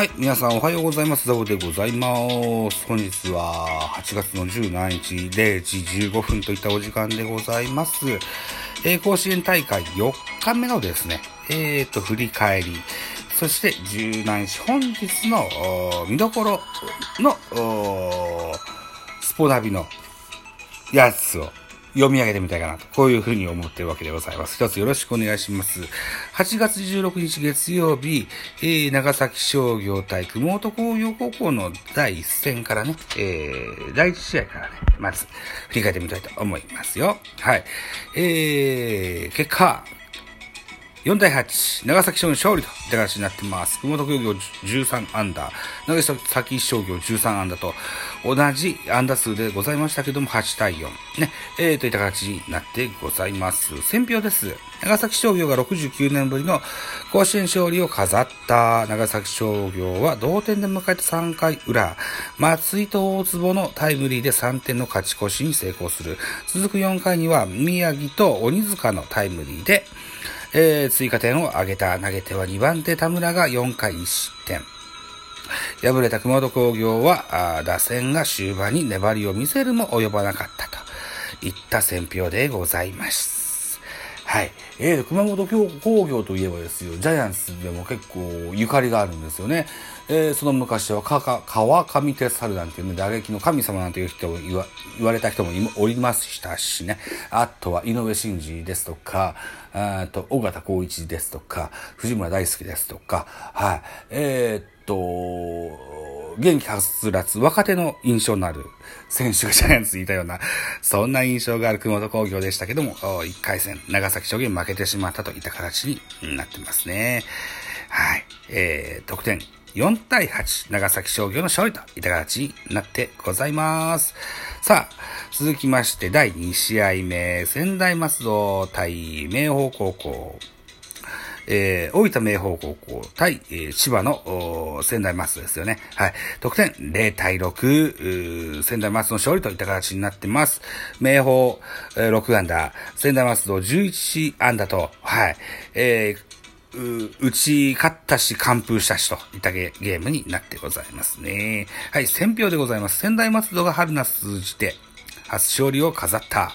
はい、皆さんおはようございます。ザボでございます。本日は8月の17日0時15分といったお時間でございます。えー甲子園大会4日目のですね、えーと、振り返り、そして17日本日の見どころのスポナビのやつを読み上げてみたいかなと、こういうふうに思ってるわけでございます。一つよろしくお願いします。8月16日月曜日、えー、長崎商業対熊本工業高校の第1戦からね、えー、第1試合からね、まず振り返ってみたいと思いますよ。はい。えー、結果、4対8、長崎商業勝利といった形になってます。熊本工業13アンダー、長崎商業13アンダーと同じアンダー数でございましたけども、8対4。ね、えー、といった形になってございます。選票です。長崎商業が69年ぶりの甲子園勝利を飾った長崎商業は同点で迎えた3回裏、松井と大坪のタイムリーで3点の勝ち越しに成功する。続く4回には宮城と鬼塚のタイムリーで、えー追加点を挙げた投げ手は2番手田村が4回1失点。敗れた熊本工業は、打線が終盤に粘りを見せるも及ばなかったといった選評でございます。はい。えー、熊本工業といえばですよ、ジャイアンツでも結構ゆかりがあるんですよね。えーその昔はかか川上哲治なんていうね、打撃の神様なんていう人を言わ言われた人もおりましたしね。あとは井上真司ですとか、あーと、尾形光一ですとか、藤村大輔ですとか、はい。えーっと、元気はつらつ若手の印象のある選手がジャイアンツにいたような、そんな印象がある熊本工業でしたけども、1回戦、長崎商業に負けてしまったといった形になってますね。はい。えー、得点4対8、長崎商業の勝利といった形になってございます。さあ、続きまして第2試合目、仙台松戸対明豊高校。えー、大分明豊高校対、えー千葉の仙台マスですよね。はい。得点0対6、仙台マスの勝利といった形になってます。明豊、えー6安打、仙台マスの11安打と、はい。えーう、打ち勝ったし、完封したしといったゲームになってございますね。はい、選票でございます。仙台松戸が春夏通じて初勝利を飾った。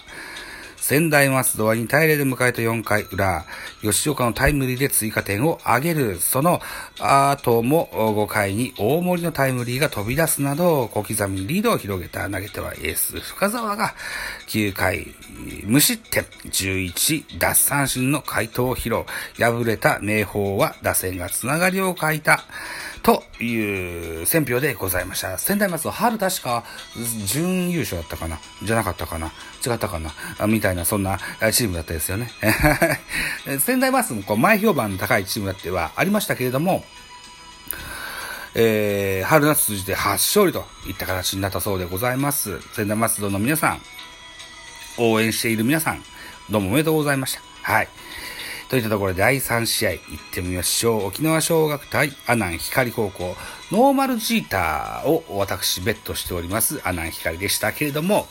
仙台松戸は2対0で迎えた4回裏、吉岡のタイムリーで追加点を挙げる。その後も5回に大森のタイムリーが飛び出すなど、小刻みにリードを広げた投げてはエース深沢が9回無失点11奪三振の回答を披露。敗れた明豊は打線がつながりを欠いた。という選評でございました。仙台松戸春確か準優勝だったかな？じゃなかったかな？違ったかな？みたいなそんなチームだったですよね。仙台松戸もこう前評判の高いチームだってはありましたけれども、えー、春夏通じて初勝利といった形になったそうでございます。仙台松戸の皆さん、応援している皆さん、どうもおめでとうございました。はい。といったところで第3試合行ってみましょう。沖縄尚学対阿南光高校。ノーマルジーターを私ベットしております阿南光でしたけれども、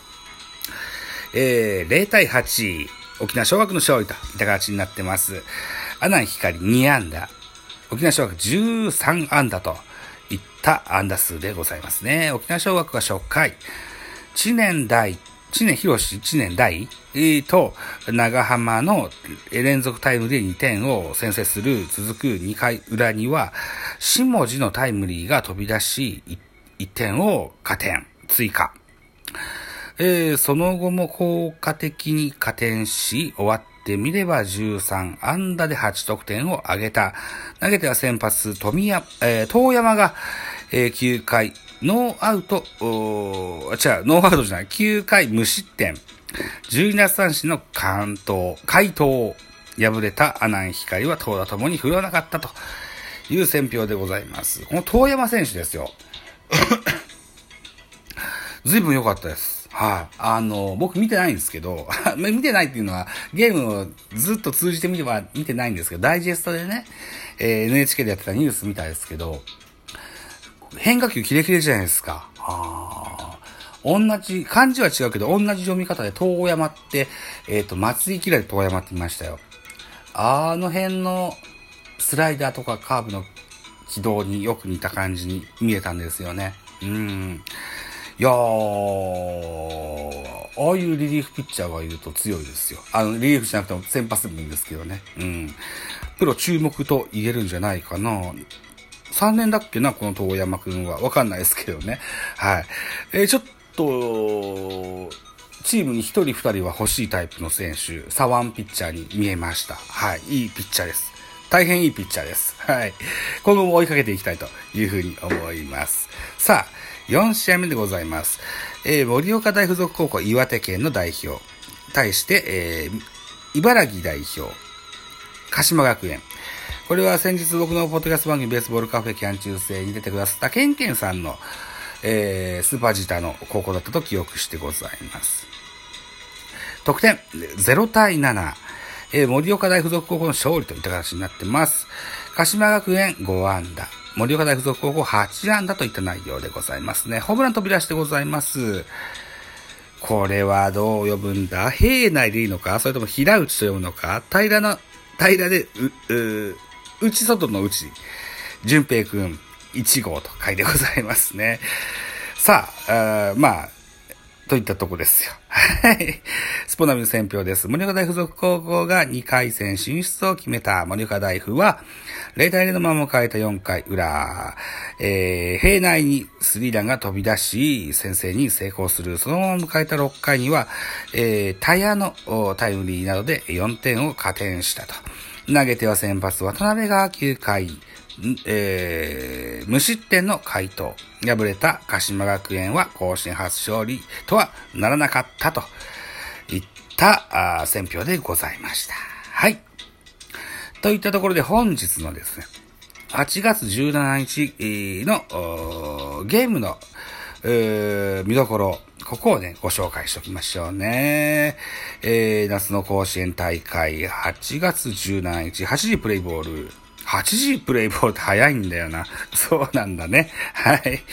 えー、0対8、沖縄尚学の勝利といった形になってます。阿南光2安打、沖縄尚学13安打といった安打数でございますね。沖縄尚学は初回、知念大、知念博士、知念大えーと、長浜の連続タイムで2点を先制する続く2回裏には、下地のタイムリーが飛び出し、1点を加点、追加。えーその後も効果的に加点し、終わってみれば13安打で8得点を挙げた。投げては先発、富山、えー遠山が、えー9回、ノーアウト、おー違う、ノーアウトじゃない、9回無失点。12奪三振の関東、回答。敗れた阿南光は投打ともに振るわなかったという選評でございます。この遠山選手ですよ。随分良かったです。はい。あの、僕見てないんですけど、見てないっていうのは、ゲームをずっと通じて見ては見てないんですけど、ダイジェストでね、えー NHK でやってたニュースみたいですけど、変化球キレキレじゃないですか。あー同じ、漢字は違うけど、同じ読み方で遠山って、えっ、と、松井キラで遠山って言いましたよ。あの辺のスライダーとかカーブの軌道によく似た感じに見えたんですよね。うん。いやー、ああいうリリーフピッチャーがいると強いですよ。あの、リリーフじゃなくても先発でもいいんですけどね。うん。プロ注目と言えるんじゃないかな。3年だっけな、この遠山くんは。わかんないですけどね。はい。えー、ちょっと、チームに1人2人は欲しいタイプの選手、左腕ピッチャーに見えました。はい。いいピッチャーです。大変いいピッチャーです。はい。今後も追いかけていきたいというふうに思います。さあ、4試合目でございます。えー、盛岡大附属高校岩手県の代表。対して、えー、茨城代表。鹿島学園。これは先日僕のポッドキャスト番組ベースボールカフェキャン中世に出てくださったケンケンさんの、えー、スーパージーターの高校だったと記憶してございます。得点、0対7。えー、盛岡大附属高校の勝利といった形になってます。鹿島学園5安打。盛岡大附属高校8安打といった内容でございますね。ホームラン飛び出してございます。これはどう呼ぶんだ？平内でいいのか？それとも平内と読むのか？平らな、平らで、う、う、内外の内。淳平くん1号と書いてございますね。さあ、あまあ、といったとこですよ。はい。スポナビの選評です。盛岡大附属高校が2回戦進出を決めた盛岡大附は、0対0のまま迎えた4回裏、えー、平内にスリーランが飛び出し、先制に成功する。そのまま迎えた6回には、えー、タイヤのタイムリーなどで4点を加点したと。投げては先発渡辺が9回、えー、無失点の回答。敗れた鹿島学園は甲子園初勝利とはならなかったといったあ選評でございました。はい。といったところで本日のですね、8月17日のゲームの、えー、見どころ、ここをね、ご紹介しておきましょうね。えー、夏の甲子園大会、8月17日、8時プレイボール、8時プレイボールって早いんだよな。そうなんだね。はい。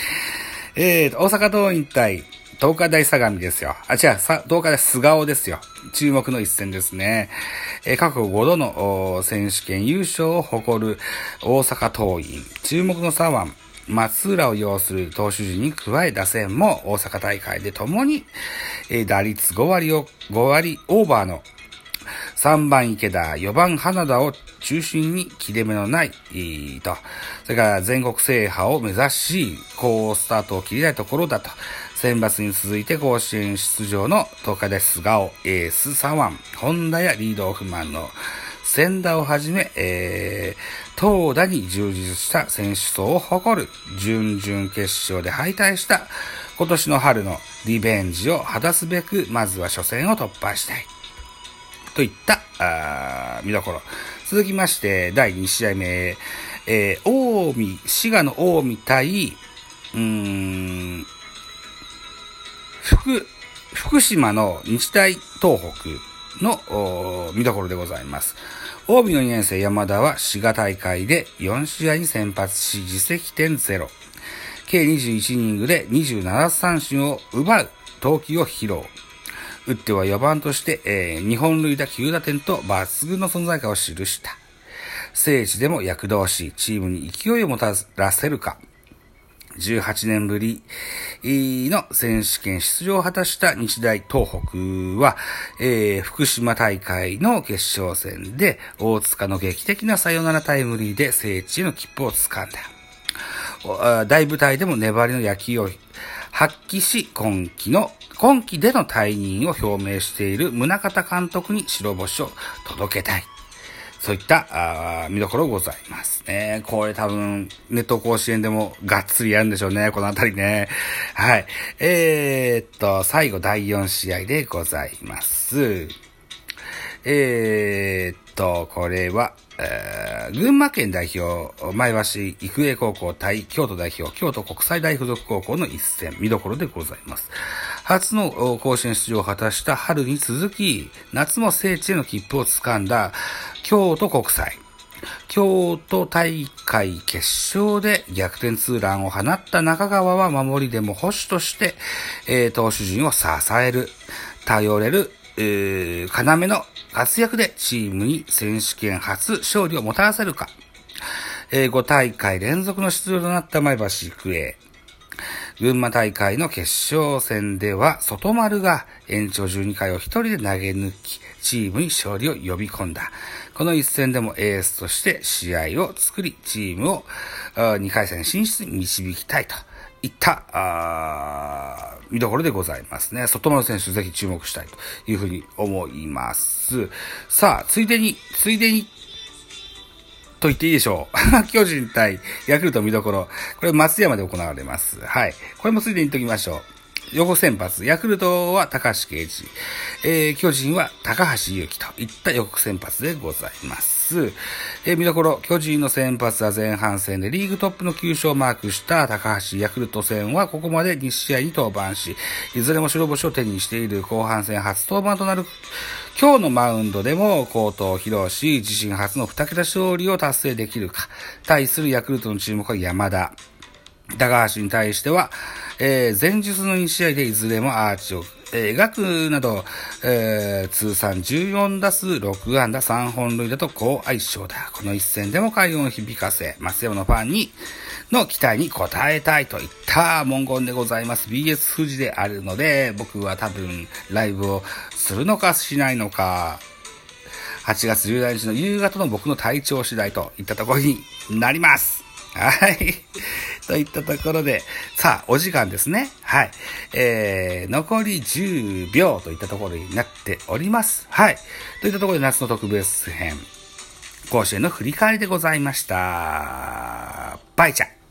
えー、大阪桐蔭対東海大相模ですよ。あ、違う、東海大菅生ですよ。注目の一戦ですね。えー、過去5度の選手権優勝を誇る大阪桐蔭。注目の左腕、松浦を擁する投手陣に加え打線も大阪大会で共に、え、打率5割を、5割オーバーの3番池田、4番花田を中心に切れ目のない、と、それから全国制覇を目指し、高スタートを切りたいところだと、選抜に続いて甲子園出場の東海大菅生、エース左腕、本田やリードオフマンの千田をはじめ、えー、投打に充実した選手層を誇る準々決勝で敗退した今年の春のリベンジを果たすべく、まずは初戦を突破したい。といった、あ見どころ。続きまして、第2試合目、えー、近江、滋賀の近江対、うん、福、福島の日大東北の見どころでございます。近江の2年生山田は滋賀大会で4試合に先発し、自責点0。計21イニングで27三振を奪う投球を披露。打っては4番として、えー、日本塁打9打点と抜群の存在感を記した。聖地でも躍動し、チームに勢いをもたらせるか。18年ぶりの選手権出場を果たした日大東北は、えー、福島大会の決勝戦で大塚の劇的なサヨナラタイムリーで聖地への切符を掴んだ。大舞台でも粘りの野球を発揮し、今季の、今季での退任を表明している宗方監督に白星を届けたい。そういったあ見どころございますね。これ多分、ネット甲子園でもがっつりやるんでしょうね、このあたりね。はい。えー、っと、最後第4試合でございます。えー、っと、これは、えー、群馬県代表、前橋育英高校対京都代表、京都国際大附属高校の一戦、見どころでございます。初の甲子園出場を果たした春に続き、夏も聖地への切符を掴んだ京都国際。京都大会決勝で逆転ツーランを放った中川は守りでも保守として、えー、投手陣を支える、頼れる、えー、要の活躍でチームに選手権初勝利をもたらせるか。えー、5大会連続の出場となった前橋育英。群馬大会の決勝戦では、外丸が延長12回を一人で投げ抜き、チームに勝利を呼び込んだ。この一戦でもエースとして試合を作り、チームを2回戦進出に導きたいといった、あ見どころでございますね。外丸選手ぜひ注目したいというふうに思います。さあ、ついでに、ついでにと言っていいでしょう。巨人対ヤクルト見どころ。これ松山で行われます。はい。これもついでに言っときましょう。横先発、ヤクルトは高橋啓治、えー、巨人は高橋祐希といった予告先発でございます。えー、見どころ、巨人の先発は前半戦でリーグトップの9勝をマークした高橋ヤクルト戦はここまで2試合に登板し、いずれも白星を手にしている後半戦初登板となる今日のマウンドでも好投を披露し、自身初の2桁勝利を達成できるか。対するヤクルトの注目は山田。高橋に対しては、えー、前日の2試合でいずれもアーチを描くなど、えー、通算14打数6安打3本塁打と好相性だ。この一戦でも快音を響かせ、松山のファンに、の期待に応えたいといった文言でございます。BS 富士であるので、僕は多分ライブをするのかしないのか、8月17日の夕方の僕の体調次第といったところになります。はい。といったところで、さあ、お時間ですね。はい。えー、残り10秒といったところになっております。はい。といったところで夏の特別編、甲子園の振り返りでございました。バイチャ。